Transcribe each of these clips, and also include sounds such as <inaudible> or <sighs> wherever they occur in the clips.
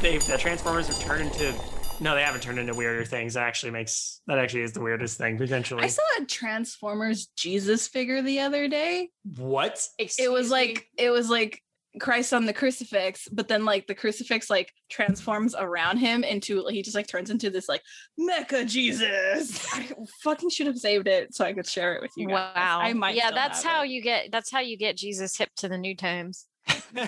they've the Transformers have turned into no, they haven't turned into weirder things. That actually makes that actually is the weirdest thing potentially. I saw a Transformers Jesus figure the other day. what? It was me? like it was like Christ on the crucifix, but then like the crucifix like transforms around him into he just like turns into this like mecha Jesus. I <laughs> fucking should have saved it so I could share it with you guys. Wow. I might. yeah, that's how it. you get that's how you get Jesus hip to the new times. <laughs>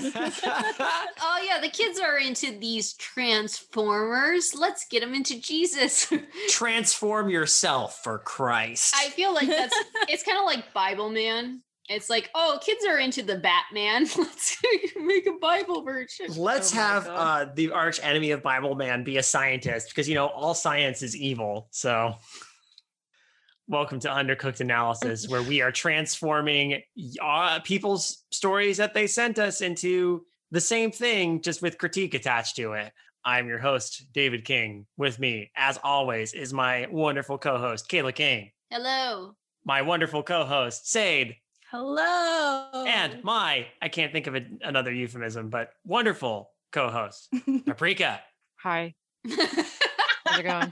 Oh yeah, the kids are into these transformers. Let's get them into Jesus. <laughs> Transform yourself for Christ. I feel like that's <laughs> it's kind of like Bible Man. It's like, oh, kids are into the Batman. Let's make a Bible version. Let's Oh have uh, the arch enemy of Bible Man be a scientist because you know all science is evil. So, welcome to Undercooked Analysis, <laughs> where we are transforming uh, people's stories that they sent us into the same thing, just with critique attached to it. I'm your host, David King. With me, as always, is my wonderful co-host, Kayla King. Hello. My wonderful co-host, Sade. Hello. and my I can't think of a, another euphemism, but wonderful co-host <laughs> Paprika. Hi. <laughs> How's it going?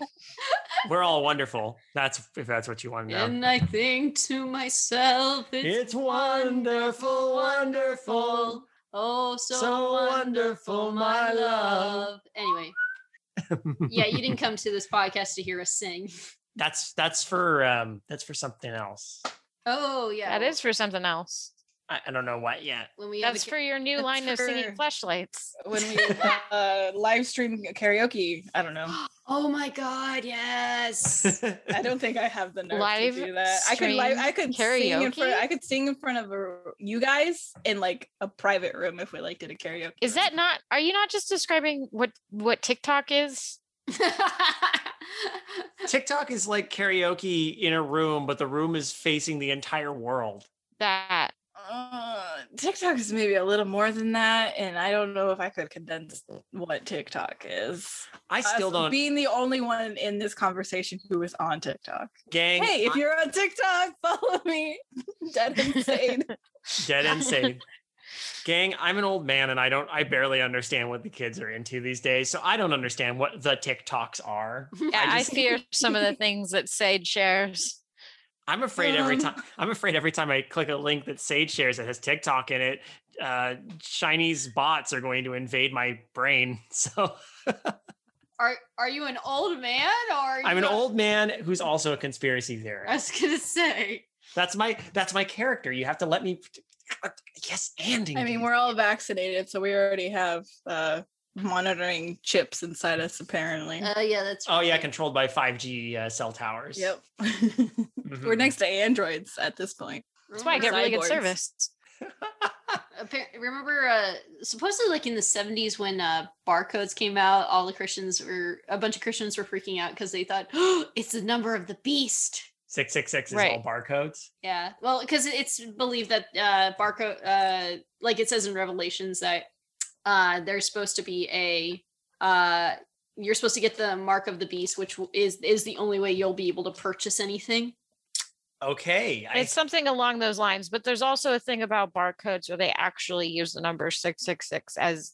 We're all wonderful. That's if that's what you want to know. and I think to myself, it's, It's wonderful, wonderful, Oh, so, so wonderful, my love. Anyway, <laughs> yeah, you didn't come to this podcast to hear us sing. <laughs> That's that's for um that's for something else. Oh yeah, That is for something else. I, I don't know what yet. when we That's for your new That's line of singing flashlights. when we <laughs> uh, live stream karaoke, I don't know. <gasps> Oh my god, yes. <laughs> I don't think I have the nerve Live to do that. I could live. I could stream sing in front. I could sing in front of a, you guys in like a private room if we like did a karaoke. Is room. that not are you not just describing what what TikTok is? <laughs> TikTok is like karaoke in a room, but the room is facing the entire world. That Uh, TikTok is maybe a little more than that, and I don't know if I could condense what TikTok is. I still Us don't. Being the only one in this conversation who is on TikTok. gang, Hey, if I- you're on TikTok, <laughs> follow me. <laughs> Dead insane. <laughs> dead insane. Gang, I'm an old man and I don't I barely understand what the kids are into these days. So I don't understand what the TikToks are. yeah, I, just- fear some of the things that Sage shares. I'm afraid every Um. time I'm afraid every time I click a link that Sage shares that has TikTok in it, uh Chinese bots are going to invade my brain. <laughs> So are are you an old man or I'm an a- old man who's also a conspiracy theorist. I was gonna say. That's my that's my character. You have to let me yes, and I mean, we're all vaccinated, so we already have uh, monitoring chips inside us, apparently. Oh yeah, that's. Oh yeah, controlled by 5G uh, cell towers. yep. Mhm. <laughs> We're next to androids at this point. That's why I get really good service. <laughs> Remember, uh, supposedly, like in the seventies, when uh, barcodes came out, all the Christians were a bunch of Christians were freaking out because they thought oh, it's the number of the beast. 666 is Right. all barcodes. Yeah, well, because it's believed that uh, barcode, uh, like it says in Revelations, that uh, there's supposed to be a uh, you're supposed to get the mark of the beast, which is is the only way you'll be able to purchase anything. Okay. I, It's something along those lines, but there's also a thing about barcodes where they actually use the number 666 as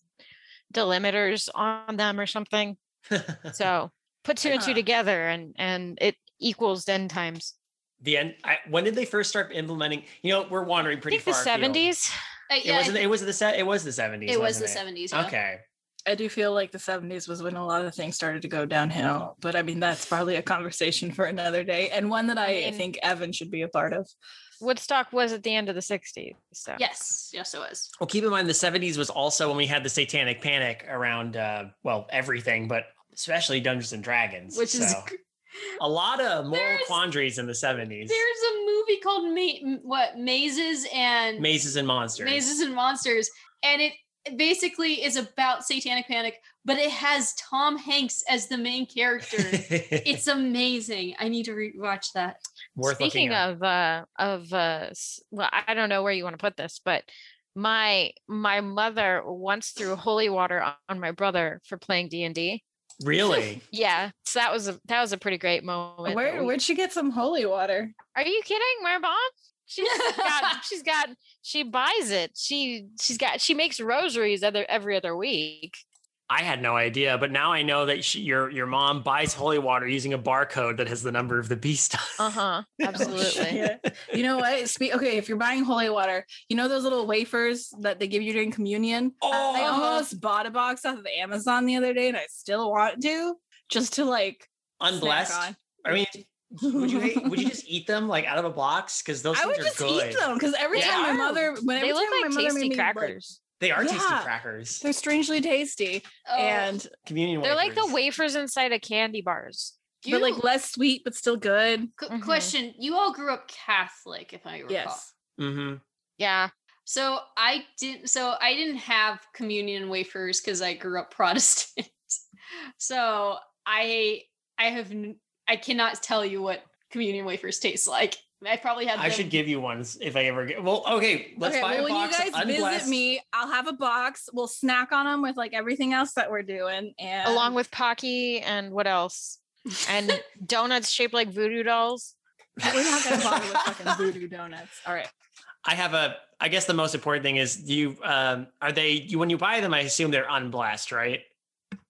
delimiters on them or something. <laughs> So put two and two together and and it equals end times. the end. I, when did they first start implementing? You know, we're wandering pretty I pretty think the far. afield. 70s. Uh, It was. I in- thi- It was the. set. It was the seventies. it was the seventies. Yeah. Okay. I do feel like the 70s was when a lot of things started to go downhill, but I mean, that's probably a conversation for another day and one that I, mean- think Evan should be a part of. Woodstock was at the end of the 60s. So Yes, yes, it was. Well, keep in mind the seventies was also when we had the Satanic Panic around. Uh, well, everything, but especially Dungeons and Dragons. Which is so a lot of moral There's- quandaries in the seventies. There's a movie called Ma- what Mazes and Mazes and monsters. Mazes and Monsters, and it basically is about Satanic Panic, but it has Tom Hanks as the main character. <laughs> it's amazing. I need to rewatch that. worth speaking of uh of uh well i don't know where you want to put this but my my mother once threw holy water on- on my brother for playing d&d Really? <laughs> yeah so that was a that was a pretty great moment Where, we- where'd she get some holy water? are you kidding? My mom? She's got she's got she buys it. She she's got she makes rosaries other every other week I had no idea, but now I know that she, your your mom buys holy water using a barcode that has the number of the beast. Uh huh. <laughs> Absolutely. Yeah. You know what? Spe- okay, if you're buying holy water, you know those little wafers that they give you during communion? Oh. I Oh, almost bought a box off of Amazon the other day and I still want to just to like snack unblessed. I mean, would you hate, would you just eat them like out of a box? Because those <laughs> I things would are just good. eat them because every Yeah. time my mother, when every They look time like my mother tasty made me, like- crackers. They are tasty crackers. they're strangely tasty Oh, and Communion wafers. They're like the wafers. wafers inside of candy bars. but like less sweet but still good. Qu- Mhm. question: You all grew up Catholic, if I recall. Yes. Mm-hmm. Yeah. So I didn't. So I didn't have communion wafers because I grew up <laughs> Protestant. so I I have I cannot tell you what communion wafers taste like. I probably had. I them- should give you ones if I ever get. Well, okay, let's okay, buy well, a when you box. guys visit me, I'll have a box. We'll snack on them with like everything else that we're doing, and Along with Pocky and what else? And <laughs> donuts shaped like voodoo dolls. we're not gonna bother with <laughs> fucking voodoo donuts. All right. I have a. I guess the most important thing is you. Um, are they? You when you buy them, I assume they're unblessed, right?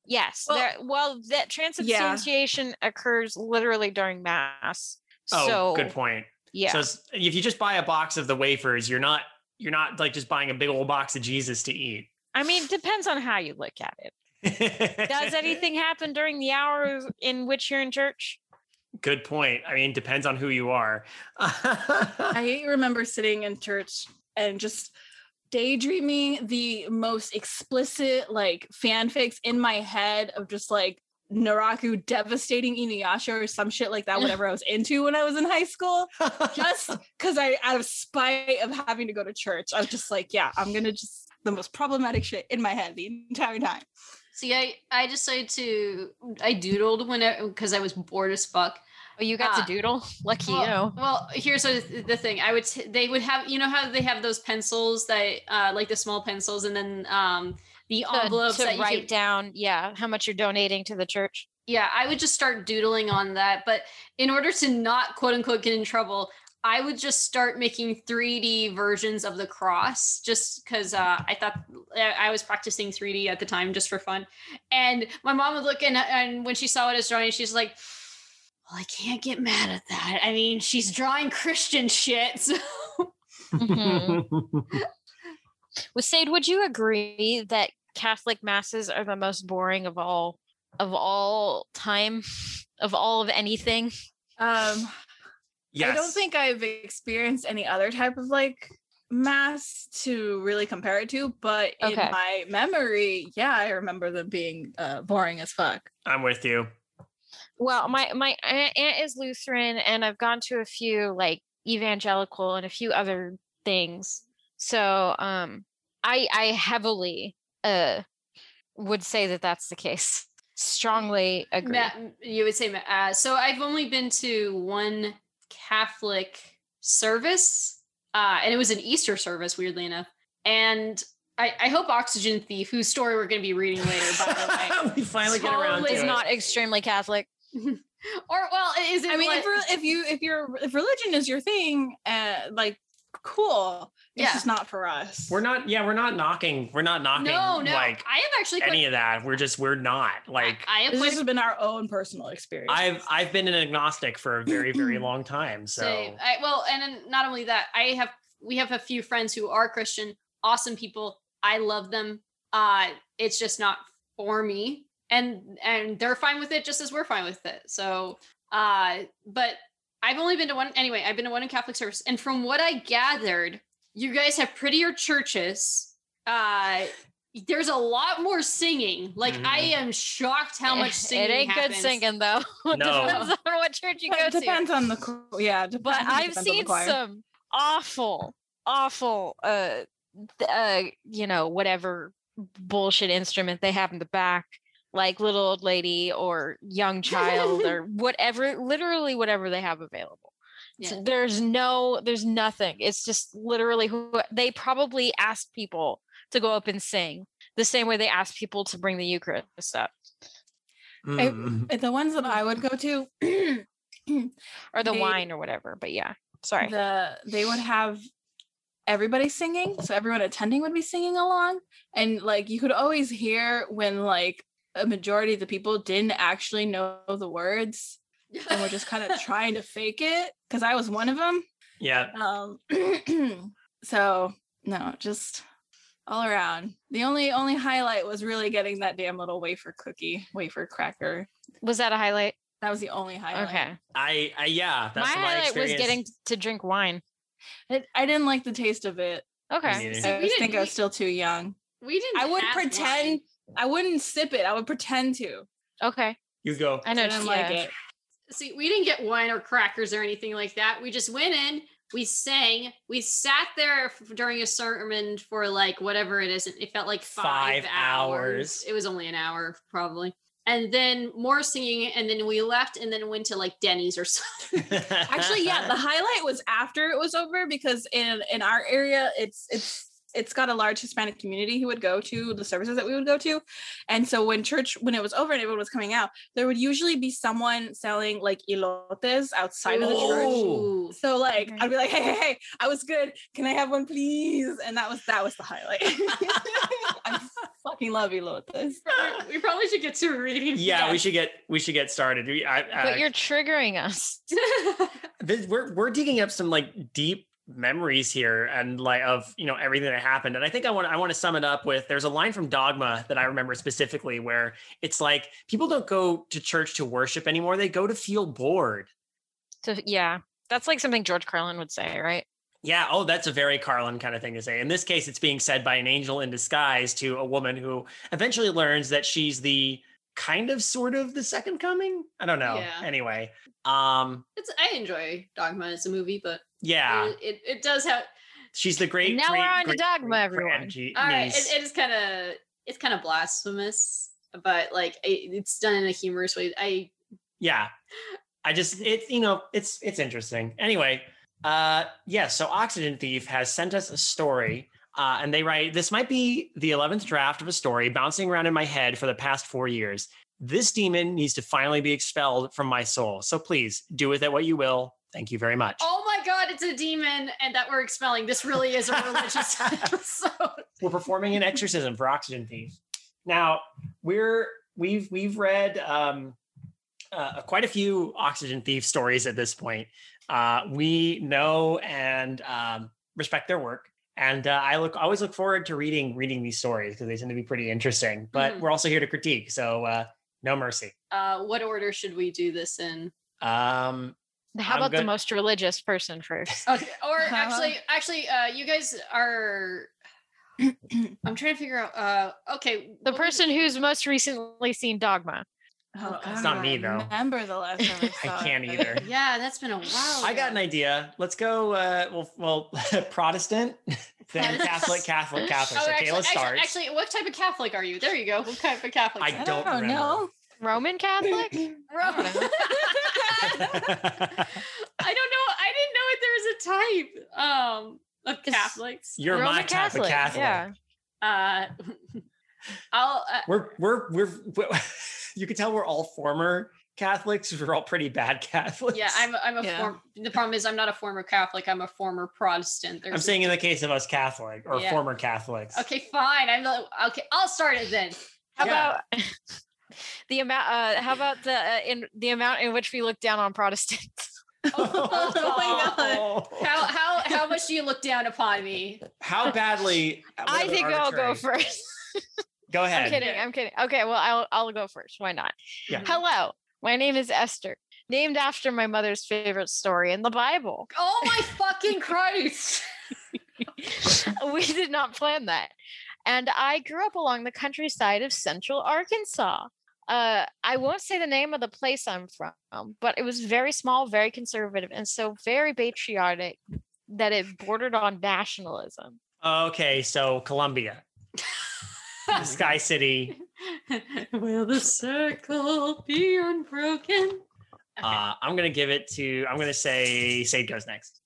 Yes. Well- Well, well that transubstantiation occurs literally during mass. Oh, so good point. Yeah. So if you just buy a box of the wafers, you're not. You're not like just buying a big old box of Jesus to eat. I mean, depends on how you look at it. Does anything <laughs> happen during the hours in which you're in church? Good point. I mean, depends on who you are. I <laughs> remember sitting in church and just daydreaming the most explicit like fanfics in my head of just like Naraku devastating Inuyasha or some shit like that, whatever I was into when I was in high school. Just <laughs> because I, out of spite of having to go to church, I was just like, yeah, I'm gonna just the most problematic shit in my head the entire time. See, I I decided to I doodled when I because I was bored as fuck. Oh, you got Ah. to doodle? Lucky Well, you. well, here's the the thing. I would t- they would have you know how they have those pencils that uh like the small pencils and then um the To, envelopes to that you write can, down, yeah, how much you're donating to the church. yeah i would just start doodling on that but in order to not quote unquote get in trouble i would just start making 3d versions of the cross just because uh, i thought I- i was practicing 3d at the time just for fun and my mom would look and, and when she saw what i was drawing she's like well i can't get mad at that i mean she's drawing christian shit so Mhm. <laughs> With Sade, would you agree that Catholic masses are the most boring of all of all time, <laughs> of all of anything? Um, yes. I don't think I've experienced any other type of like mass to really compare it to, but in my memory, yeah, I remember them being uh, boring as fuck. I'm with you. Well, my my aunt aunt is Lutheran, and I've gone to a few like evangelical and a few other things. So, um, I I heavily uh would say that that's the case. <laughs> Strongly agree. Ma- you would say uh, so i've only been to one catholic service uh, and it was an easter service weirdly enough and I, I hope oxygen thief whose story we're going to be reading later by the way <laughs> we finally get around to is it. not extremely Catholic. <laughs> or well is it I mean, what- if, re- if you if your if religion is your thing, uh, like cool, it's Yeah. just not for us. We're not. Yeah, we're not knocking. We're not knocking. no no like i have actually any quite, of that. We're just. We're not like. I have This quite has been our own personal experience. I've I've been an agnostic for a very very long time. <clears throat> So same. I, well and then not only that i have we have a few friends who are christian awesome people i love them uh it's just not for me and and they're fine with it just as we're fine with it so uh but i've only been to one anyway i've been to one in catholic service and from what i gathered you guys have prettier churches uh there's a lot more singing like i Mhm. am shocked how much <laughs> singing it ain't happens. good singing though. <laughs> It No. depends on what church you But go it depends to. on the cho- yeah. Depends, But I've depends on the seen some awful, awful, uh, uh, you know, whatever bullshit instrument they have in the back, like little old lady or young child <laughs> or whatever, literally whatever they have available. So there's no, there's nothing. It's just literally who they probably asked people to go up and sing the same way they asked people to bring the Eucharist up mm, Uh, The ones that I would go to, <clears throat> or the They- wine or whatever. But yeah, sorry. the they would have everybody singing, so everyone attending would be singing along, and like you could always hear when like a majority of the people didn't actually know the words and were just kind of <laughs> trying to fake it because I was one of them. Yeah. Um, <clears throat> so no, just all around. The only only highlight was really getting that damn little wafer cookie, wafer cracker. Was that a highlight? That was the only highlight. Okay. I, I yeah, that's my my, highlight was getting to drink wine. It, I didn't like the taste of it. Okay. neither. See, I we just didn't- think I was still too young. we didn't. I would have pretend. wine. I wouldn't sip it. I would pretend to. Okay. You go. I know. I didn't yeah. like it. See, we didn't get wine or crackers or anything like that. We just went in, we sang, we sat there f- during a sermon for like whatever it is. It felt like five, Five hours. hours. It was only an hour, probably. And then more singing, and then we left and then went to like Denny's or <laughs> something. <laughs> Actually, yeah, the highlight was after it was over because in in our area, it's it's it's got a large Hispanic community who would go to the services that we would go to, and so when church when it was over and everyone was coming out, there would usually be someone selling like elotes outside of the church. Oh. So like Okay. I'd be like, hey, hey, hey, I was good. Can I have one, please? And that was that was the highlight. <laughs> I fucking love elotes. We- <laughs> we probably should get to reading. yeah, we should get we should get started. I, I, But you're triggering us. <laughs> this, we're we're digging up some like deep memories here and like of you know everything that happened. And i think i want i want to sum it up with there's a line from dogma that i remember specifically where it's like people don't go to church to worship anymore they go to feel bored. So yeah, that's like something George Carlin would say, right? yeah oh that's a very carlin kind of thing to say. In this case it's being said by an angel in disguise to a woman who eventually learns that she's the kind of sort of the second coming i don't know Yeah. anyway um it's, I enjoy Dogma as a movie, but yeah it, it, it does have. she's the great Now we're great, on to Dogma, great everyone. grand All right, it, it is kind of it's kind of blasphemous, but like it, it's done in a humorous way. I yeah i just it's you know it's it's interesting anyway uh yeah so oxygen thief has sent us a story uh, and they write this might be the 11th draft of a story bouncing around in my head for the past four years. This demon needs to finally be expelled from my soul. So please do with it what you will. Thank you very much. Oh my god, it's a demon, and that we're expelling. This really is a religious <laughs> episode. we're performing an exorcism for oxygen thief. Now we're we've we've read um uh, quite a few oxygen thief stories at this point. Uh we know and um respect their work and uh, i look always look forward to reading reading these stories because they tend to be pretty interesting but Mhm. we're also here to critique so uh no mercy Uh, what order should we do this in? um How I'm about the most religious person first? Okay, or <laughs> actually, actually, uh, you guys are. <clears throat> I'm trying to figure out. Uh, okay, The person who's most recently seen Dogma. Oh, It's not don't me, though. Remember the last time I <laughs> I can't it. either. Yeah, that's been a while. i got an idea let's go uh well well <laughs> protestant <laughs> then catholic catholic catholic Oh, so actually, kayla actually, starts actually, what type of Catholic are you? There you go. What type of Catholic? I I don't don't, remember. know. Roman Catholic? Roman. I don't know. I didn't know if there was a type um of Catholics. You're my Roman type of Catholic. Yeah. Uh, I'll. Uh, We're, we're we're we're you can tell we're all former Catholics. We're all pretty bad <laughs> Catholics. yeah, I'm. I'm a Yeah. form. The problem is, I'm not a former Catholic. I'm a former Protestant. There's I'm a- saying in the case of us Catholic or Yeah. former Catholics. Okay, fine. I'm the, okay. I'll start it then. How Yeah. about <laughs> the amount uh how about the uh, in the amount in which we look down on Protestants? <laughs> Oh my god How how how much do you look down upon me? How badly? I think I'll go first. Go ahead. I'm kidding. I'm kidding. Okay, well I'll I'll go first. Why not? Yeah. Hello. My name is Esther, named after my mother's favorite story in the Bible. Oh my <laughs> fucking Christ! <laughs> we did not plan that. And I grew up along the countryside of central Arkansas. Uh, I won't say the name of the place I'm from, but it was very small, very conservative, and so very patriotic that it bordered on nationalism. Okay, so Columbia, the Sky City. <laughs> Will the circle be unbroken? Uh, I'm gonna give it to. I'm gonna say Sade goes next.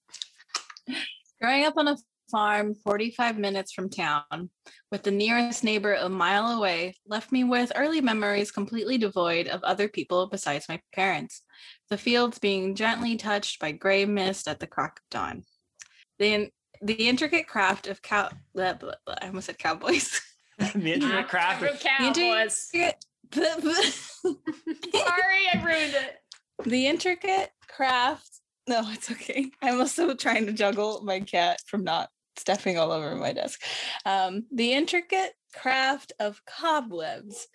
Growing up on a farm 45 minutes from town, with the nearest neighbor a mile away, left me with early memories completely devoid of other people besides my parents. The fields being gently touched by gray mist at the crack of dawn. The the intricate craft of cow. Blah, blah, blah, I almost said cowboys. <laughs> the intricate craft. From of- Sorry, I ruined it. The intricate craft. No, it's okay. I'm also trying to juggle my cat from not stepping all over my desk. Um, the intricate craft of cobwebs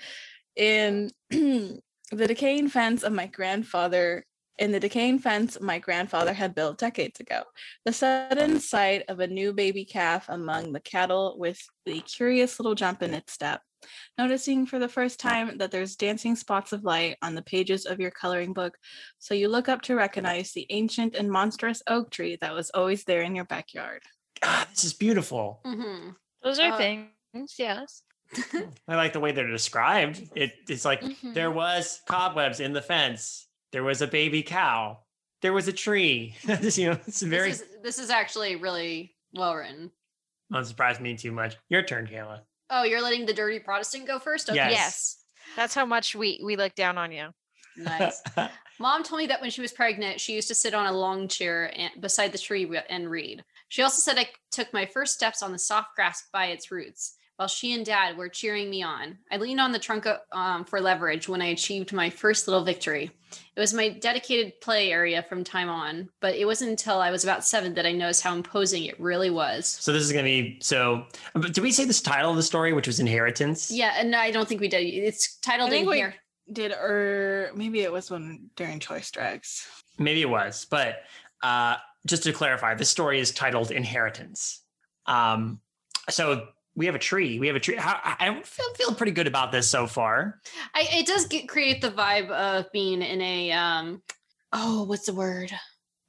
in <clears throat> the decaying fence of my grandfather in the decaying fence my grandfather had built decades ago. The sudden sight of a new baby calf among the cattle with the curious little jump in its step. Noticing for the first time that there's dancing spots of light on the pages of your coloring book, so you look up to recognize the ancient and monstrous oak tree that was always there in your backyard. Ah, this is beautiful. hmm Those are Uh, things, yes. I like the way they're described. It, it's like Mhm. there was cobwebs in the fence. There was a baby cow. There was a tree. <laughs> This, you know, it's very This is this is actually really well written. Don't surprised me too much. Your turn, Kayla. Oh, you're letting the dirty Protestant go first? Okay. Yes. Yes. That's how much we we look down on you. Nice. <laughs> Mom told me that when she was pregnant, she used to sit on a long chair and, beside the tree and read. She also said I took my first steps on the soft grass by its roots, while she and Dad were cheering me on. I leaned on the trunk um, for leverage when I achieved my first little victory. It was my dedicated play area from time on, but it wasn't until I was about seven that I noticed how imposing it really was. so this is gonna be so. But did we say this title of the story, which was inheritance? Yeah, and I don't think we did. It's titled I think in we- here. Did or maybe it was one during Choice Drags. maybe it was but uh just to clarify this story is titled inheritance um so we have a tree we have a tree. I I feel, feel pretty good about this so far. I, it does get, create the vibe of being in a um oh what's the word?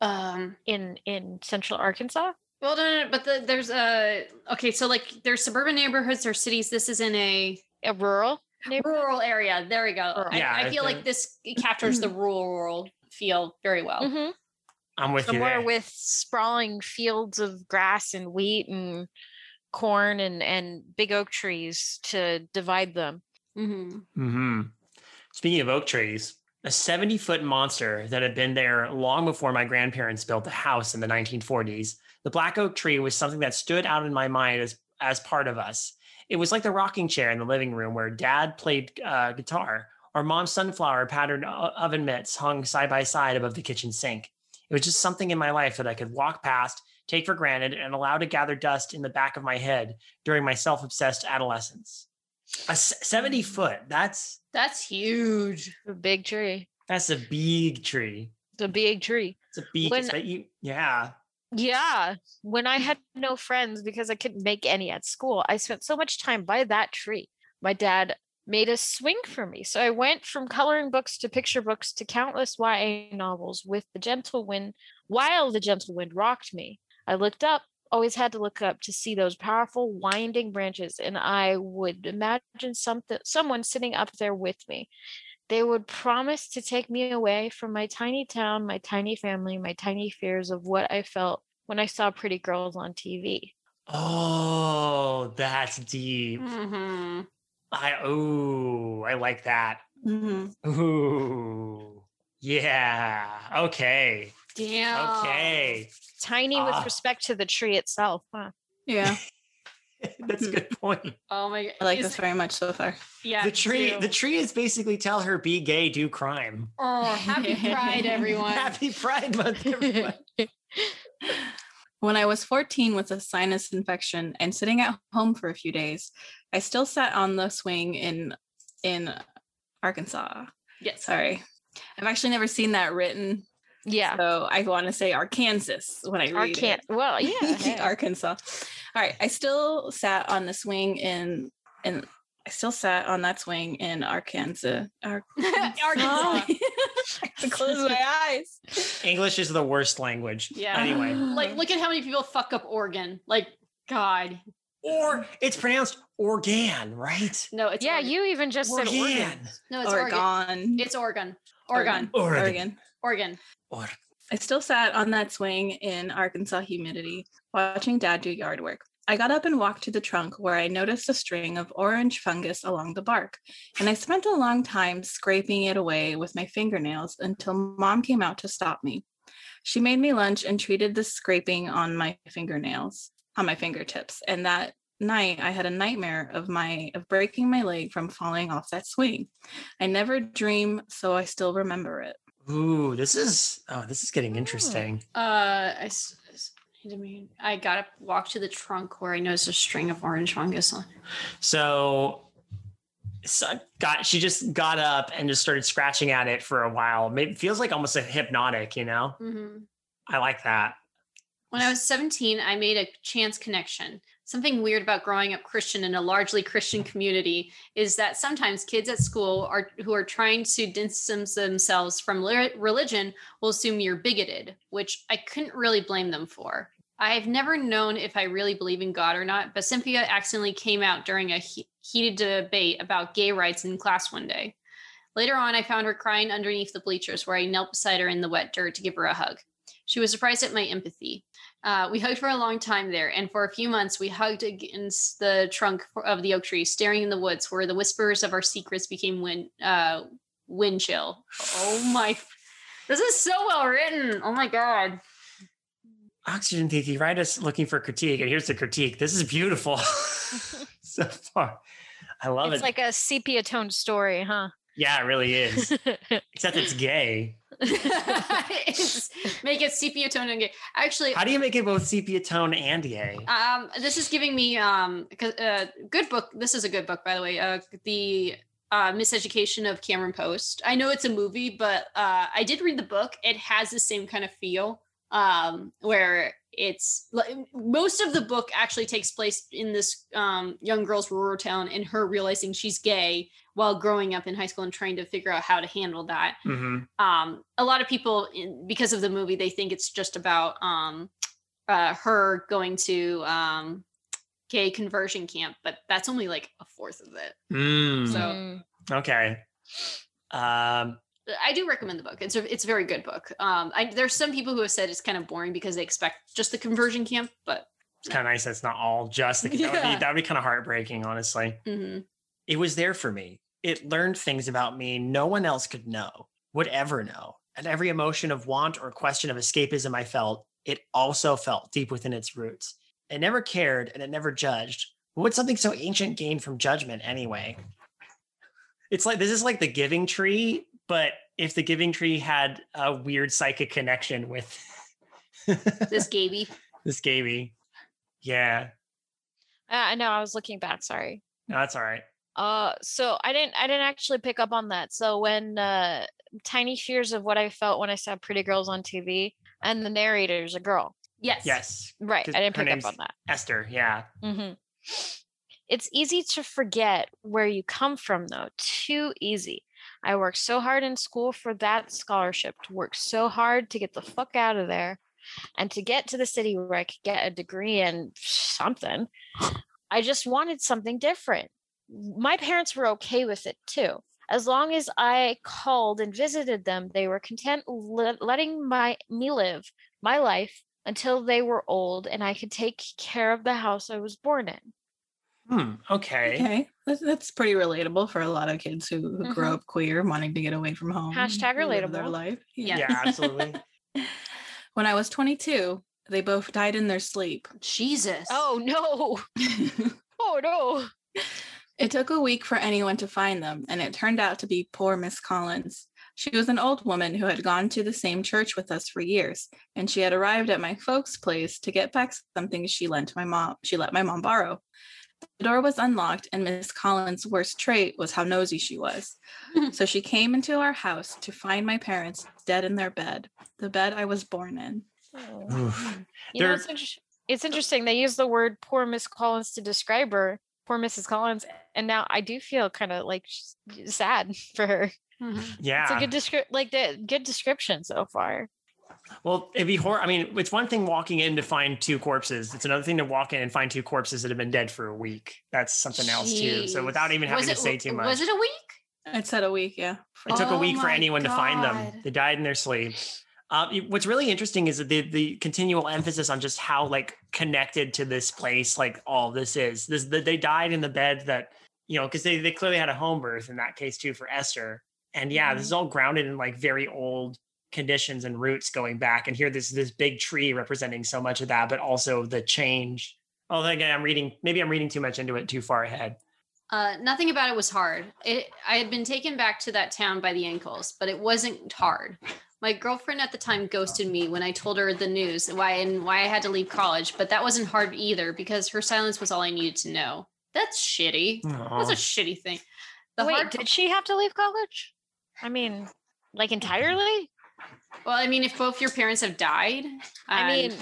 Um In in central Arkansas? well no, no, no but the, there's a okay so like there's suburban neighborhoods or cities this is in a A rural rural area there we go. Rural. I, Yeah, I I feel like this captures the rural rural feel very well. Mhm. i'm with you Somewhere with sprawling fields of grass and wheat and corn and and big oak trees to divide them. hmm hmm speaking of oak trees a 70 foot monster that had been there long before my grandparents built the house in the 1940s the black oak tree was something that stood out in my mind as as part of us. It was like the rocking chair in the living room where dad played uh, guitar or mom's sunflower patterned oven mitts hung side by side above the kitchen sink. It was just something in my life that i could walk past take for granted and allow to gather dust in the back of my head during my self-obsessed adolescence a s- 70 mm. foot that's that's huge A big tree. that's a big tree. It's a big tree. It's a big. When- but you, yeah. Yeah. When I had no friends because I couldn't make any at school, I spent so much time by that tree. My dad made a swing for me. So I went from coloring books to picture books to countless YA novels with the gentle wind while the gentle wind rocked me. I looked up, always had to look up to see those powerful winding branches, and I would imagine something someone sitting up there with me. They would promise to take me away from my tiny town, my tiny family, my tiny fears of what I felt when I saw pretty girls on TV. Oh, that's deep. hmm I oh, I like that. Mm-hmm. Ooh, yeah. Okay. Damn Okay. Tiny Ah. with respect to the tree itself. Huh? Yeah, <laughs> that's a good point. oh my god I like Is- this very much so far. yeah the tree, too. the tree is basically tell her be gay, do crime. oh happy <laughs> pride everyone Happy Pride Month, everyone. <laughs> When I was 14 with a sinus infection and sitting at home for a few days, I still sat on the swing in in Arkansas. yes Sorry. I've actually never seen that written. Yeah. So I want to say Arkansas when I read Arcan- well, <laughs> yeah. hey. Arkansas. All right. I still sat on the swing in and I still sat on that swing in Arkansas. Ar- <laughs> Arkansas. <laughs> I close my eyes. English is the worst language. Yeah. Anyway, <sighs> like look at how many people fuck up Oregon. Like God, or it's pronounced organ, right? no, it's yeah, Oregon. you even just said Oregon. Organ. No, it's Oregon. Oregon. It's Oregon. Oregon. Oregon. Oregon. Oregon. Or- I still sat on that swing in Arkansas humidity, watching dad do yard work. I got up and walked to the trunk where I noticed a string of orange fungus along the bark, and I spent a long time scraping it away with my fingernails until mom came out to stop me. She made me lunch and treated the scraping on my fingernails, on my fingertips. And that night I had a nightmare of my of breaking my leg from falling off that swing. I never dream, so I still remember it. Ooh, this is oh, this is getting interesting. Uh, I, mean, I gotta walk to the trunk where I noticed a string of orange fungus on. So, so got she just got up and just started scratching at it for a while. Maybe feels like almost a hypnotic, you know. Mm-hmm. I like that. When I was 17, I made a chance connection. Something weird about growing up Christian in a largely Christian community is that sometimes kids at school are who are trying to distance themselves from religion will assume you're bigoted, which I couldn't really blame them for. I've never known if I really believe in God or not, but Cynthia accidentally came out during a he- heated debate about gay rights in class one day. Later on, I found her crying underneath the bleachers where I knelt beside her in the wet dirt to give her a hug. She was surprised at my empathy. Uh, we hugged for a long time there, and for a few months, we hugged against the trunk of the oak tree, staring in the woods where the whispers of our secrets became wind, uh, wind chill. Oh my. This is so well written. Oh my God. Oxygen thief, you write us looking for critique, and here's the critique. This is beautiful <laughs> so far. I love it's it. It's like a sepia toned story, huh? yeah, it really is. <laughs> Except it's gay. <laughs> Make it sepia tone and gay. Actually, How do you make it both sepia tone and gay? Um, this is giving me um, uh, good book. This is a good book, by the way. Uh, the uh, Miseducation of Cameron Post. I know it's a movie, but uh, I did read the book. It has the same kind of feel, um, where it's like most of the book actually takes place in this um, young girl's rural town and her realizing she's gay while growing up in high school and trying to figure out how to handle that hmm um a lot of people in, because of the movie they think it's just about um uh her going to um gay conversion camp but that's only like a fourth of it Mm, So- Mm. okay. Um, i do recommend the book it's a it's a very good book um I, there's some people who have said it's kind of boring because they expect just the conversion camp but it's kind of nice. That's not all just the, <laughs> that would be that would be kind of heartbreaking, honestly. mhm. It was there for me. It learned things about me no one else could know, would ever know. And every emotion of want or question of escapism I felt, it also felt deep within its roots. It never cared and it never judged. What would something so ancient gain from judgment anyway? It's like this is like the giving tree, but if the giving tree had a weird psychic connection with <laughs> this gaby this Gaby. Yeah, Uh, I know. I was looking back. Sorry. no, that's all right. Uh, so I didn't. I didn't actually pick up on that. So when uh, tiny fears of what I felt when I saw Pretty Girls on TV, and the narrator is a girl. yes Yes, right I didn't pick up on that. Esther. Yeah. hmm It's easy to forget where you come from, though. Too easy. I worked so hard in school for that scholarship, to work so hard to get the fuck out of there and to get to the city where I could get a degree in something. I just wanted something different. My parents were okay with it too. As long as I called and visited them, they were content le- letting my me live my life until they were old and I could take care of the house I was born in. Hmm. Okay. Okay, that's, that's pretty relatable for a lot of kids who, who grow Mhm. up queer, wanting to get away from home. Hashtag and live Their relatable. life. Yeah. Yeah, absolutely. <laughs> when I was 22, they both died in their sleep. jesus Oh no. <laughs> Oh no. It took a week for anyone to find them, and it turned out to be poor Miss Collins. She was an old woman who had gone to the same church with us for years, and she had arrived at my folks' place to get back something she lent my mom. She let my mom borrow. The door was unlocked, and Miss Collins' worst trait was how nosy she was. <laughs> so she came into our house to find my parents dead in their bed, the bed I was born in. Oof. You know, it's, inter- it's interesting. They use the word poor Miss Collins to describe her, poor Mrs. Collins. And now I do feel kind of like sad <laughs> for her. Mhm. <laughs> It's a good description, like the good description so far. Well, it'd be hor. I mean, it's one thing walking in to find two corpses. It's another thing to walk in and find two corpses that have been dead for a week. That's something else too. So without even having Was to say too much, was it a week It said a week, yeah. for It took a Oh week for my anyone to find them. They died in their sleep. Uh, what's really interesting is that the the continual emphasis on just how like connected to this place, like all this is. This the, they died in the bed that you know because they they clearly had a home birth in that case too for Esther. And yeah, this is all grounded in like very old conditions and roots going back. And here, this this big tree representing so much of that, but also the change. Oh, again, I'm reading. Maybe I'm reading too much into it, too far ahead. Uh, nothing about it was hard. It, I had been taken back to that town by the ankles, but it wasn't hard. My girlfriend at the time ghosted me when I told her the news why and why I had to leave college, but that wasn't hard either because her silence was all I needed to know. That's shitty. That's Aw. a shitty thing. The Wait, hard did she have to leave college? I mean, like entirely? Well, I mean, if both your parents have died, I mean,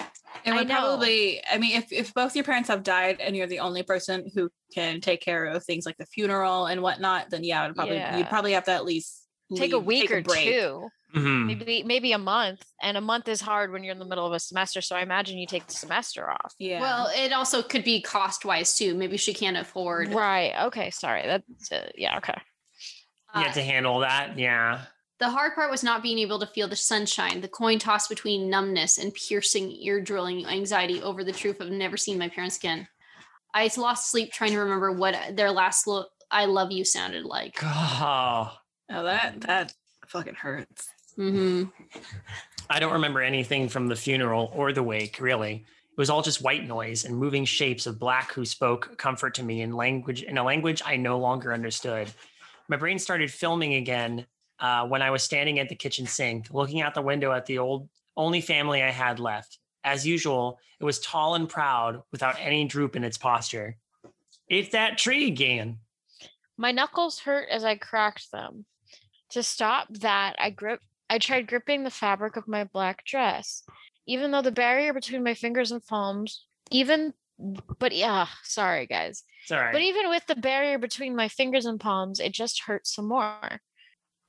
It would know. probably, I mean, if, if both your parents have died and you're the only person who can take care of things like the funeral and whatnot, then yeah, it would probably Yeah. you'd probably have to at least take a leave- week or break. two, Mhm. maybe maybe a month, and a month is hard when you're in the middle of a semester. So I imagine you take the semester off. Yeah. well, it also could be cost wise too. Maybe she can't afford. Right. Okay. Sorry. That's uh, yeah. Okay. You uh, had to handle that. Yeah. The hard part was not being able to feel the sunshine, the coin toss between numbness and piercing, ear drilling anxiety over the truth of never seeing my parents again. I lost sleep trying to remember what their last look I love you sounded like. Oh, oh, that that fucking hurts. hmm I don't remember anything from the funeral or the wake, really. It was all just white noise and moving shapes of black who spoke comfort to me in language in a language I no longer understood. My brain started filming again uh, when I was standing at the kitchen sink, looking out the window at the old only family I had left. As usual, it was tall and proud, without any droop in its posture. It's that tree again. My knuckles hurt as I cracked them. To stop that, I grip I tried gripping the fabric of my black dress. Even though the barrier between my fingers and palms, even but yeah, sorry guys. Sorry. right. But even with the barrier between my fingers and palms, it just hurt some more.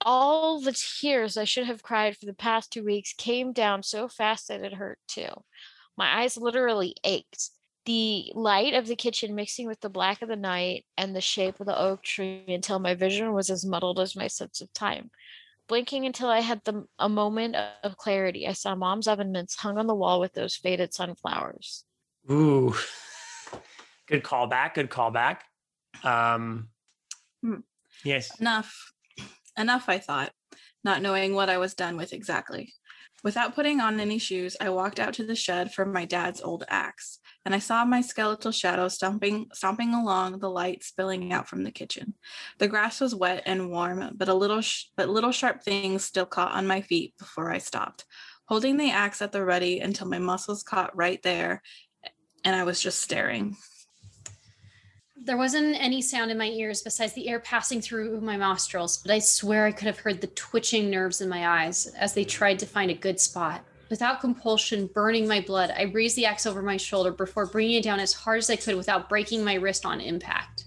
All the tears I should have cried for the past two weeks came down so fast that it hurt too. My eyes literally ached. The light of the kitchen mixing with the black of the night and the shape of the oak tree until my vision was as muddled as my sense of time. Blinking until I had the, a moment of clarity, I saw mom's oven mitts hung on the wall with those faded sunflowers. Ooh, good callback. Good callback. Um, Hmm. yes. Enough. Enough, I thought, not knowing what I was done with exactly. Without putting on any shoes, I walked out to the shed for my dad's old axe, and I saw my skeletal shadow stomping stomping along the light spilling out from the kitchen. The grass was wet and warm, but a little sh- but little sharp things still caught on my feet before I stopped, holding the axe at the ready until my muscles caught right there, and I was just staring. There wasn't any sound in my ears besides the air passing through my nostrils, but I swear I could have heard the twitching nerves in my eyes as they tried to find a good spot. Without compulsion burning my blood, I raised the axe over my shoulder before bringing it down as hard as I could without breaking my wrist on impact.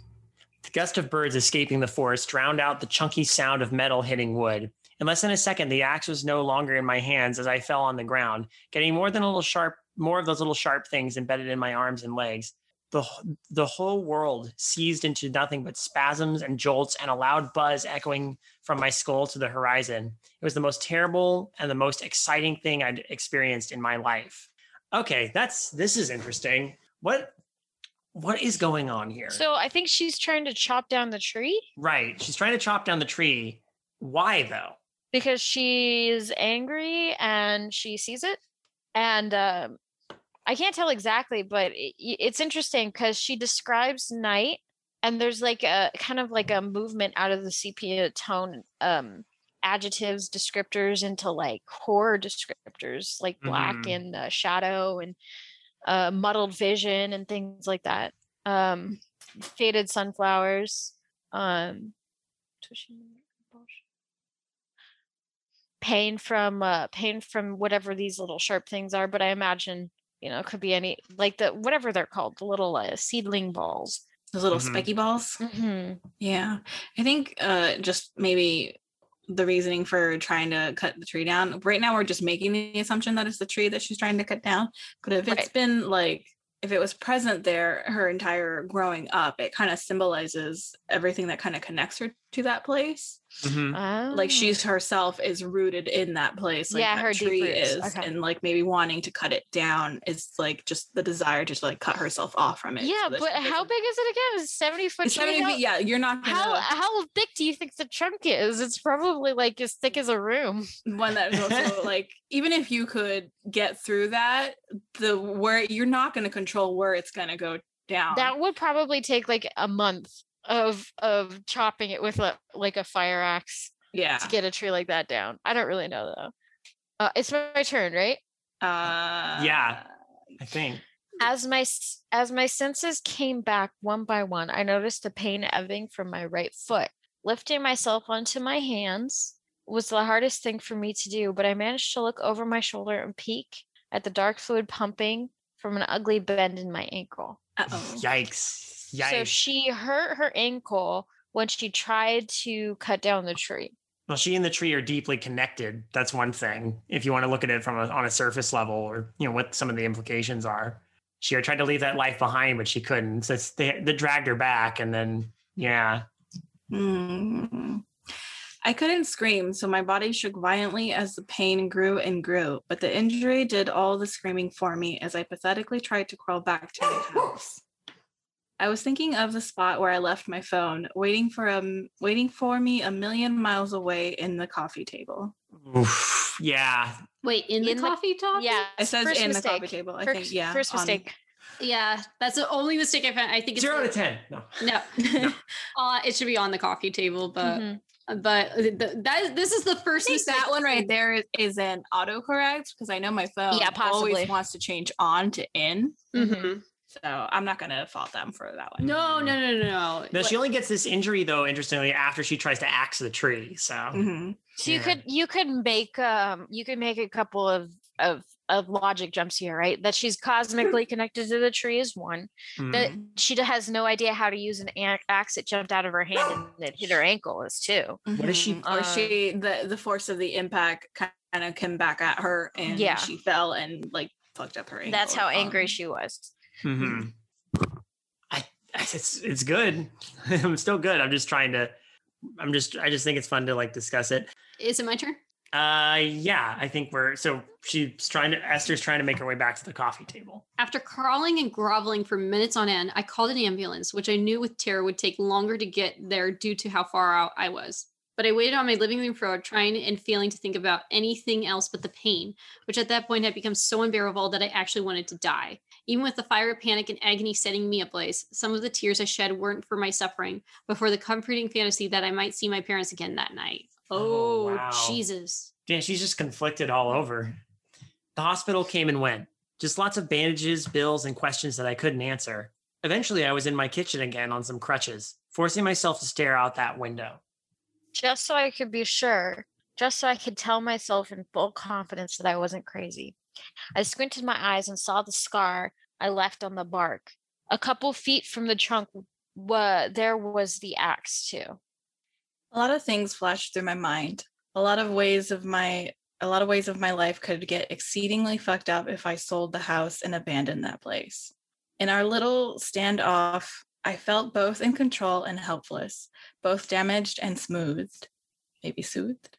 The gust of birds escaping the forest drowned out the chunky sound of metal hitting wood. In less than a second, the axe was no longer in my hands as I fell on the ground, getting more than a little sharp, more of those little sharp things embedded in my arms and legs. The, the whole world seized into nothing but spasms and jolts and a loud buzz echoing from my skull to the horizon. It was the most terrible and the most exciting thing I'd experienced in my life. Okay, that's this is interesting. What what is going on here? So I think she's trying to chop down the tree Right. She's trying to chop down the tree. Why though? because she's angry and she sees it. And um, I can't tell exactly, but it, it's interesting because she describes night and there's like a kind of like a movement out of the sepia tone um, adjectives, descriptors into like horror descriptors like black Mhm. and uh, shadow and uh, muddled vision and things like that. Um, faded sunflowers. Um, pain from uh, pain from whatever these little sharp things are, but I imagine you know it could be any like the whatever they're called, the little uh, seedling balls. Those little Mhm. spiky balls. hmm Yeah. I think uh just maybe the reasoning for trying to cut the tree down. Right now we're just making the assumption that it's the tree that she's trying to cut down. But if it's Right. been like if it was present there her entire growing up, it kind of symbolizes everything that kind of connects her to that place. Mhm. Like Oh. she's herself is rooted in that place. Like Yeah, that her deep tree is, Okay. and like maybe wanting to cut it down is like just the desire to like cut herself off from it. Yeah, so but how big is it again? It's 70 foot 70 feet. Yeah, you're not How gonna how thick do you think the trunk is? It's probably like as thick as a room. one that is also <laughs> like even if you could get through that, the where you're not gonna control where it's gonna go down. That would probably take like a month of of chopping it with a, like a fire axe yeah. to get a tree like that down. I don't really know though. Uh, it's my my turn, right? Uh Yeah. I think. As my as my senses came back one by one, I noticed the pain ebbing from my right foot. Lifting myself onto my hands was the hardest thing for me to do, but I managed to look over my shoulder and peek at the dark fluid pumping from an ugly bend in my ankle. Uh-oh. Yikes. Yikes. So she hurt her ankle when she tried to cut down the tree. well, she and the tree are deeply connected. That's one thing. If you want to look at it from a, on a surface level, or you know what some of the implications are. She tried to leave that life behind, but she couldn't. So it's, they, they dragged her back, and then yeah, Hmm. I couldn't scream, so my body shook violently as the pain grew and grew, but the injury did all the screaming for me as I pathetically tried to crawl back to my <laughs> house. I was thinking of the spot where I left my phone, waiting for um waiting for me a million miles away in the coffee table. Oof, yeah. Wait, in the In the- coffee table? Yeah, It says first in the coffee table. I first, think yeah. first on- mistake. Yeah, that's the only mistake I found. I think it's Zero to ten. No. <laughs> <laughs> No, uh, it should be on the coffee table, but Mhm. but the, that this is the first mistake. that one right there is, is an autocorrect because I know my phone Yeah, possibly. always wants to change on to in. Mhm. So I'm not gonna fault them for that one. No, no, no, no, no. No, she only gets this injury though. Interestingly, after she tries to axe the tree. So Mhm. So you could you could make um you could make a couple of of of logic jumps here, right? That she's cosmically <laughs> connected to the tree is one. That mhm. she has no idea how to use an axe. It jumped out of her hand and <gasps> it hit her ankle is two. What is she- Mhm. Or she the the force of the impact kind of came back at her and Yeah. she fell and like fucked up her ankle. That's how angry Um, she was. Mhm. I it's it's good. <laughs> I'm still good. I'm just trying to. I'm just. I just think it's fun to like discuss it. Is it my turn? Uh, yeah. I think we're so she's trying to. Esther's trying to make her way back to the coffee table. After crawling and groveling for minutes on end, I called an ambulance, which I knew with terror would take longer to get there due to how far out I was. But I waited on my living room floor, trying and failing to think about anything else but the pain, which at that point had become so unbearable that I actually wanted to die. Even with the fire of panic and agony setting me ablaze, some of the tears I shed weren't for my suffering, but for the comforting fantasy that I might see my parents again that night. Oh, Oh, wow. Jesus. Yeah, she's just conflicted all over. The hospital came and went. Just lots of bandages, bills, and questions that I couldn't answer. Eventually, I was in my kitchen again on some crutches, forcing myself to stare out that window. Just so I could be sure, just so I could tell myself in full confidence that I wasn't crazy. I squinted my eyes and saw the scar I left on the bark. A couple feet from the trunk, wa- there was the axe too. a lot of things flashed through my mind. A lot of ways of my a lot of ways of my life could get exceedingly fucked up if I sold the house and abandoned that place. In our little standoff, I felt both in control and helpless, both damaged and smoothed. Maybe soothed.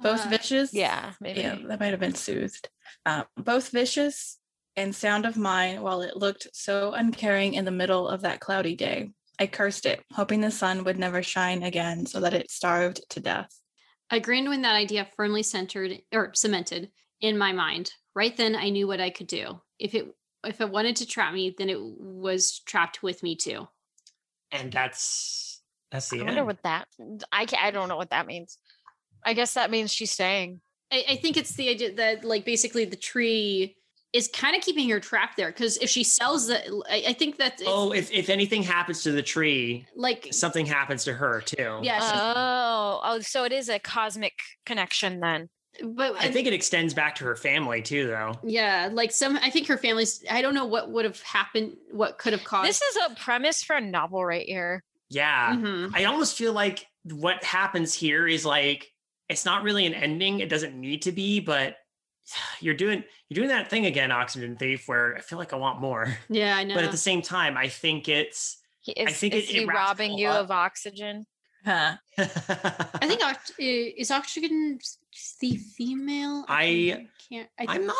Both Uh, vicious. Yeah, maybe. Yeah, that might have been soothed. Uh, both vicious and sound of mine while it looked so uncaring in the middle of that cloudy day. I cursed it, hoping the sun would never shine again so that it starved to death. I grinned when that idea firmly centered or cemented in my mind. Right then, I knew what I could do. If it if it wanted to trap me, then it was trapped with me too. And that's that's the I end. wonder what that. I ca I don't know what that means. I guess that means she's staying. I, I think it's the idea that like basically the tree is kind of keeping her trapped there because if she sells the, I, I think that it's oh, if if anything happens to the tree, like something happens to her too. yeah, Oh, oh, so it is a cosmic connection then. but I think it extends back to her family too, though. yeah, like some. I think her family's. I don't know what would have happened. What could have caused This is a premise for a novel right here. Yeah. Mhm. I almost feel like what happens here is like it's not really an ending. It doesn't need to be, but <sighs> you're doing you're doing that thing again, Oxygen Thief, where I feel like I want more. Yeah, I know. But at the same time, I think it's He- Is, think is it- it he it robbing you up. of oxygen? Huh. I think is oxygen the female. I- can't. I I'm not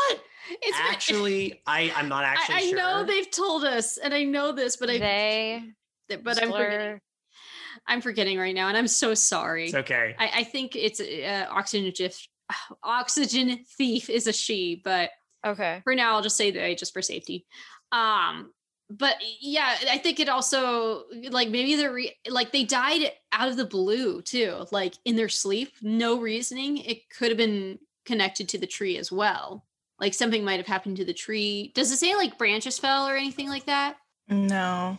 It's actually. I I'm not <laughs> actually. I, I know they've told us, and I know this, but I they but I'm forgetting. Slur- I'm forgetting right now, and I'm so sorry. It's okay. I, I think it's uh, oxygen thief. <sighs> Oxygen thief is a she, but okay. for now I'll just say they just for safety. Um, but yeah, I think it also like maybe they're re- like they died out of the blue too, like in their sleep, no reasoning. It could have been connected to the tree as well. Like something might have happened to the tree. Does it say like branches fell or anything like that? No.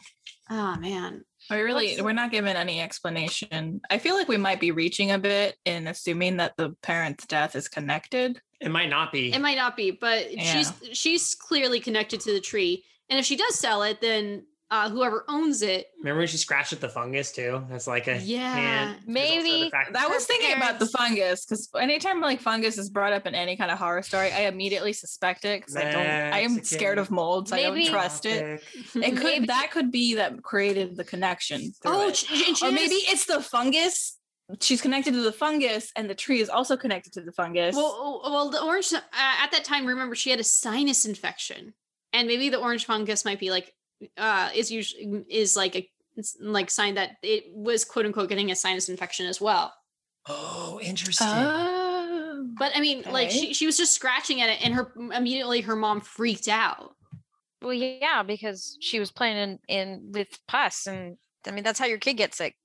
Oh man. We really What's- we're not given any explanation. I feel like we might be reaching a bit in assuming that the parent's death is connected. It might not be. It might not be, but she's she's clearly connected to the tree. And if she does sell it, then uh, whoever owns it, Remember when she scratched at the fungus too? That's like a Yeah. hint. There's also the Maybe fact I was thinking about the fungus because anytime like fungus is brought up in any kind of horror story, I immediately suspect it because I don't. I am scared of mold, so I don't trust it. Topic. It could Maybe- that could be that created the connection. oh, it. sh- she or maybe it's the fungus. She's connected to the fungus, and the tree is also connected to the fungus. Well, oh, well, the orange uh, at that time. Remember, she had a sinus infection, and maybe the orange fungus might be like uh is usually is like a like sign that it was quote unquote getting a sinus infection as well. Oh, interesting. oh, But I mean, like she she was just scratching at it, and her immediately her mom freaked out. Well, yeah, because she was playing in, in with pus, and I mean that's how your kid gets sick.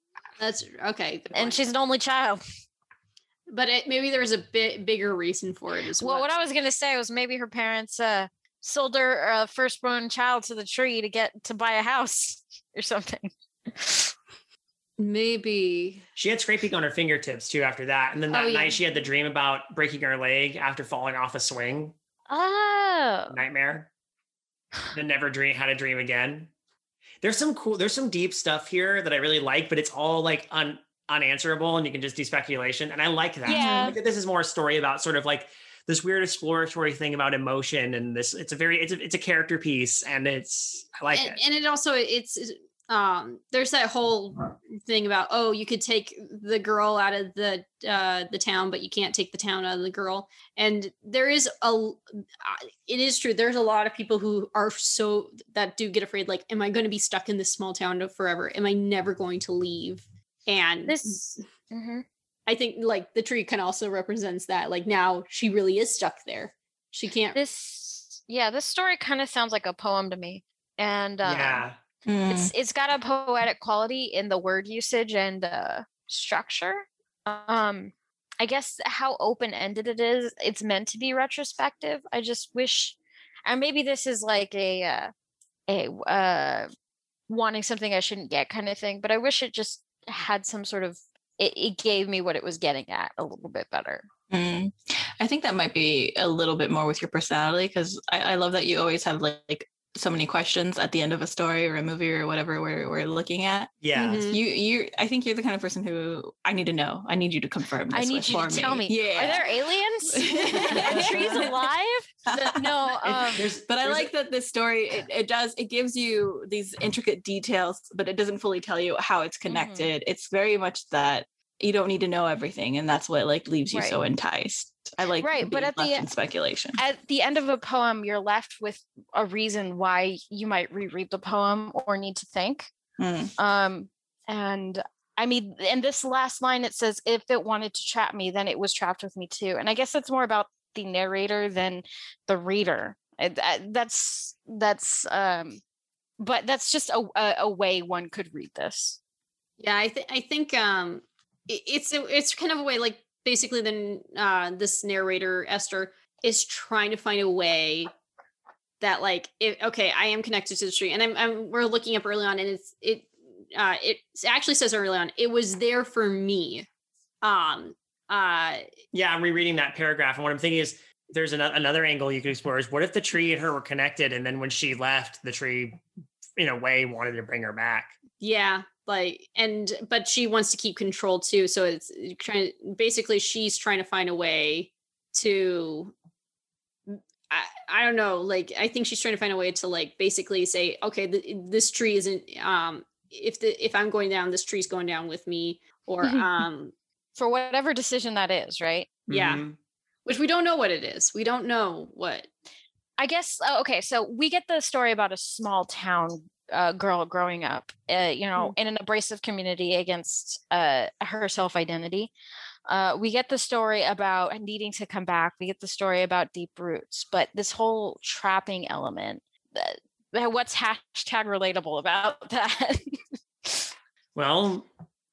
That's okay. And she's an only child. but it, maybe there was a bit bigger reason for it as well. Well, what I was gonna say was maybe her parents uh sold her uh, firstborn child to the tree to get to buy a house <laughs> or something. maybe She had scraping on her fingertips too after that. And then Oh, that yeah. night she had the dream about breaking her leg after falling off a swing. Oh, Nightmare. Then never dream had a dream again. There's some cool, there's some deep stuff here that I really like, but it's all like un, unanswerable and you can just do speculation. And I like that. Yeah. Like, this is more a story about sort of like this weird exploratory thing about emotion and this it's a very it's a it's a character piece and it's I like and, it. and it also it's it's, um there's that whole thing about oh you could take the girl out of the uh the town but you can't take the town out of the girl and there is a l- uh, it is true there's a lot of people who are so that do get afraid like am i going to be stuck in this small town forever am i never going to leave and this. Mhm. I think like the tree can also represents that like now she really is stuck there she can't This, yeah, this story kind of sounds like a poem to me, and uh, yeah. Hmm. it's it's got a poetic quality in the word usage and uh, structure. Um, I guess how open ended it is. It's meant to be retrospective. I just wish, and maybe this is like a uh, a uh, wanting something I shouldn't get kind of thing. But I wish it just had some sort of. It, it gave me what it was getting at a little bit better. Mm. I think that might be a little bit more with your personality because I, I love that you always have like, like so many questions at the end of a story or a movie or whatever we're, we're looking at. Yeah. Mhm. You you I think you're the kind of person who I need to know. I need you to confirm this I need you for to tell me. Yeah. Are there aliens? Are trees <laughs> alive? no. Um, There's, but I there's a- like that this story it, it does it gives you these intricate details, but it doesn't fully tell you how it's connected. It's very much that you don't need to know everything, and that's what like leaves you so enticed. I like Right, but at the left e- in speculation. at the end of a poem, you're left with a reason why you might reread the poem or need to think. Mm. Um, and I mean, in this last line, it says, "If it wanted to trap me, then it was trapped with me too." And I guess that's more about the narrator than the reader. I- I- That's that's um, but that's just a, a a way one could read this. Yeah, I think I think um i- it's it's kind of a way like basically then uh this narrator Esther is trying to find a way that like if okay, I am connected to the tree and I'm, I'm we're looking up early on and it's it uh it actually says early on it was there for me. Um uh yeah, I'm rereading that paragraph, and what I'm thinking is there's another another angle you could explore is what if the tree and her were connected, and then when she left, the tree, in a way, wanted to bring her back. yeah, like and but she wants to keep control too, so it's trying basically she's trying to find a way to I, I don't know like i think she's trying to find a way to like basically say okay th- this tree isn't um if the if i'm going down this tree's going down with me or um For whatever decision that is, right? Yeah. Mhm. which we don't know what it is. We don't know what. I guess oh, okay. So we get the story about a small town uh, girl growing up, uh, you know, in an abrasive community against uh, her self identity. Uh, we get the story about needing to come back. We get the story about deep roots, but this whole trapping element. what's hashtag relatable about <laughs> that? Well,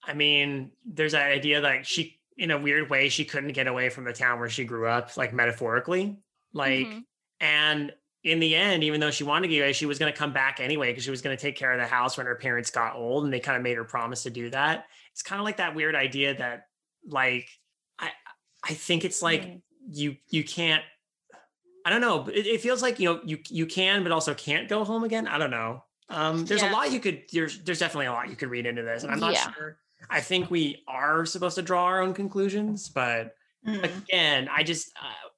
I mean, there's that idea that she, in a weird way, she couldn't get away from the town where she grew up, like metaphorically. Like, Mhm. and in the end, even though she wanted to get away, she was going to come back anyway because she was going to take care of the house when her parents got old, and they kind of made her promise to do that. It's kind of like that weird idea that, like, I, I think it's like Mm. you, you can't. I don't know. but It, it feels like you know you you can, but also can't go home again. I don't know. Um, there's Yeah. a lot you could. There's there's definitely a lot you could read into this, and I'm not Yeah. sure. I think we are supposed to draw our own conclusions, but Mm. again, I just uh,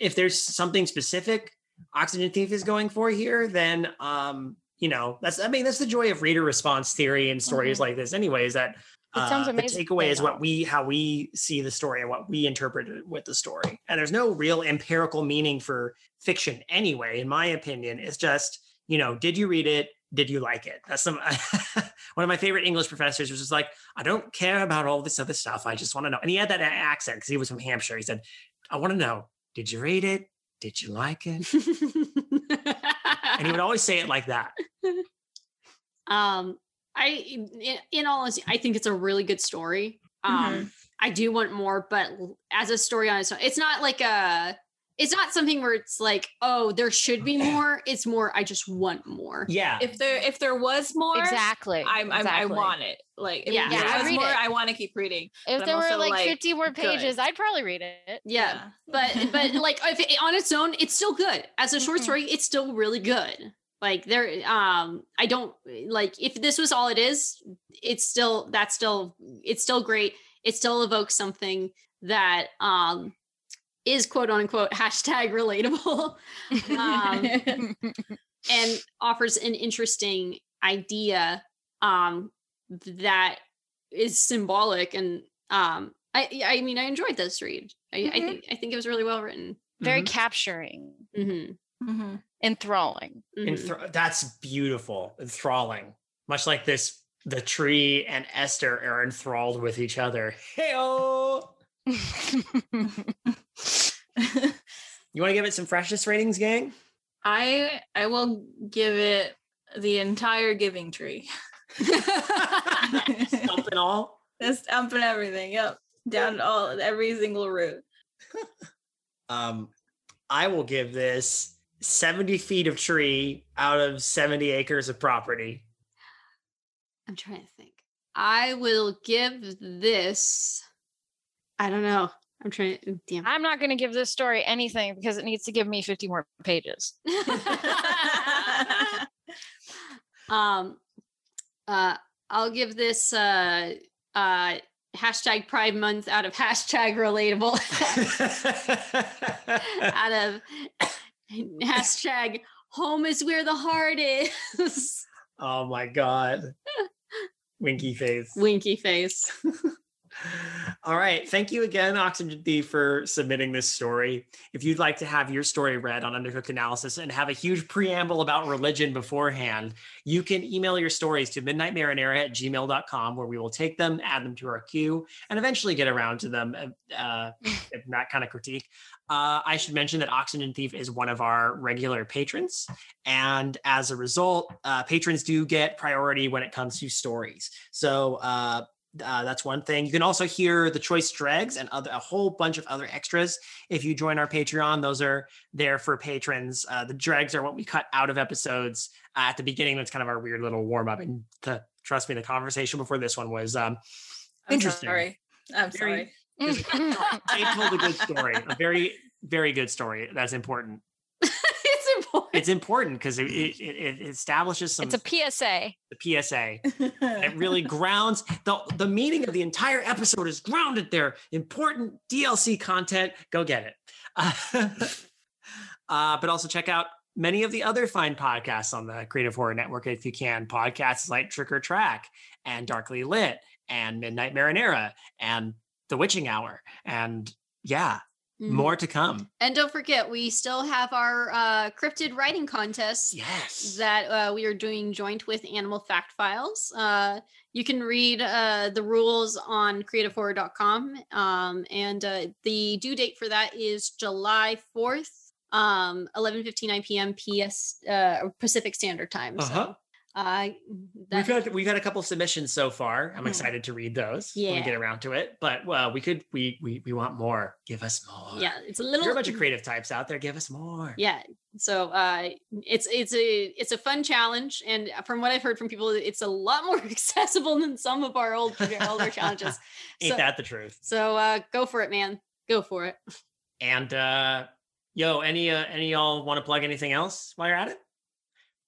if there's something specific Oxygen Thief is going for here, then um, you know that's I mean that's the joy of reader response theory and stories Mhm. like this, anyway, is That It sounds uh, amazing, The takeaway is what we how we see the story and what we interpret it with the story, and there's no real empirical meaning for fiction anyway. In my opinion, it's just you know, did you read it? Did you like it? That's some <laughs> one of my favorite English professors was just like, I don't care about all this other stuff. I just want to know. And he had that accent because he was from Hampshire. He said, I want to know, did you read it? Did you like it? And he would always say it like that. <laughs> um, I in, in all honesty, I think it's a really good story. Um, I do want more, but as a story on its own, it's not like a. It's not something where it's like, oh, there should be more. It's more, I just want more. Yeah. if there if there was more, exactly. I'm, I'm exactly. I want it. Like if Yeah. there Yeah, I'd was read more, it. I want to keep reading. If there were like, like, 50 more good. pages, I'd probably read it. Yeah. But but like if it, on its own, it's still good. As a short Mhm. story, it's still really good. Like there, um, I don't like if this was all it is, it's still that's still it's still great. It still evokes something that um is quote unquote hashtag relatable. <laughs> Um, and offers an interesting idea um that is symbolic and um i i mean i enjoyed this read i, I Mhm. think i think it was really well written Very Mhm. capturing, hmm hmm enthralling. Enthra- that's beautiful, enthralling. Much like this, the tree and Esther are enthralled with each other. Hey, <laughs> you want to give it some freshness ratings, gang? I I will give it the entire giving tree. <laughs> Stump and all. <laughs> Just dumping everything. Yep. Down to all every single root. Um, I will give this 70 feet of tree out of 70 acres of property. i'm trying to think i will give this i don't know i'm trying to damn I'm not going to give this story anything because it needs to give me 50 more pages. <laughs> um uh i'll give this uh uh hashtag pride month out of <laughs> hashtag relatable <laughs> out of <coughs> hashtag home is where the heart is oh my God. Winky face. winky face All right. Thank you again, Oxygen D, for submitting this story. If you'd like to have your story read on Undercooked Analysis and have a huge preamble about religion beforehand, you can email your stories to midnightmarinara at gmail.com, where we will take them, add them to our queue, and eventually get around to them, uh, <laughs> if that kind of critique. Uh, I should mention that Oxygen Thief is one of our regular patrons. And as a result, uh, patrons do get priority when it comes to stories. So, uh, that's one thing. You can also hear the choice dregs and other a whole bunch of other extras if you join our Patreon. Those are there for patrons. Uh, the dregs are what we cut out of episodes uh, at the beginning. That's kind of our weird little warm up. And to, trust me, the conversation before this one was um, I'm Interesting. Sorry. I'm Very- sorry. <laughs> they told a good story, a very very good story. That's important. It's important because it, it, it establishes some it's a PSA. the PSA. it <laughs> really grounds the the meaning of the entire episode is grounded there important dlc content go get it uh, <laughs> uh, but also check out many of the other fine podcasts on the creative horror network if you can podcasts like trick or track and darkly lit and Midnight Marinara and The Witching Hour. And yeah, Mhm. more to come. And don't forget, we still have our uh, cryptid writing contest Yes. that uh, we are doing joint with Animal Fact Files. Uh, you can read uh, the rules on creativehorror.com. Um, and uh, the due date for that is July 4th, um, 11 p.m. PS uh, Pacific Standard Time. uh-huh. So, uh, We've had we've had a couple submissions so far. I'm Mhm. excited to read those when we get around to it. But well, we could we we we want more. Give us more. yeah, it's a little. You're a bunch of creative types out there. Give us more. yeah so uh it's it's a it's a fun challenge and from what i've heard from people it's a lot more <laughs> accessible than some of our old older challenges <laughs> Ain't so, that the truth? so uh go for it man go for it And uh yo, any uh any y'all want to plug anything else while you're at it?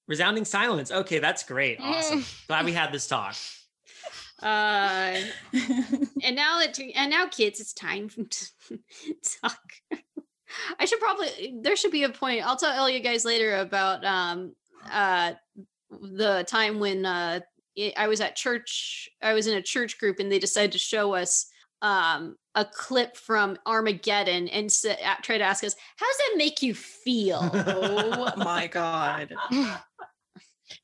Resounding silence. Okay, that's great. Awesome. Glad we had this talk. <laughs> uh and now that and now kids it's time <laughs> to talk i should probably there should be a point i'll tell you guys later about um uh the time when uh I was at church i was in a church group and they decided to show us um a clip from armageddon and s- a- try to ask us how does that make you feel <laughs> oh my god. <sighs>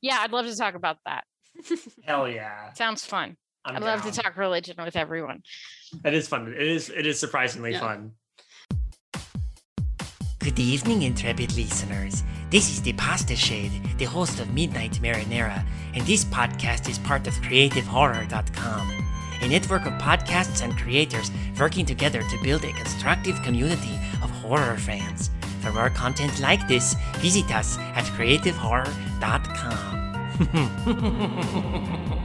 Yeah, I'd love to talk about that. <laughs> Hell yeah. Sounds fun. I'm I'd love to talk religion with everyone. It is fun. It is it is surprisingly Yeah. fun. Good evening, intrepid listeners. This is the Pasta Shade, the host of Midnight Marinara, and this podcast is part of CreativeHorror.com, a network of podcasts and creators working together to build a constructive community of horror fans. For more content like this, visit us at CreativeHorror.com. <laughs>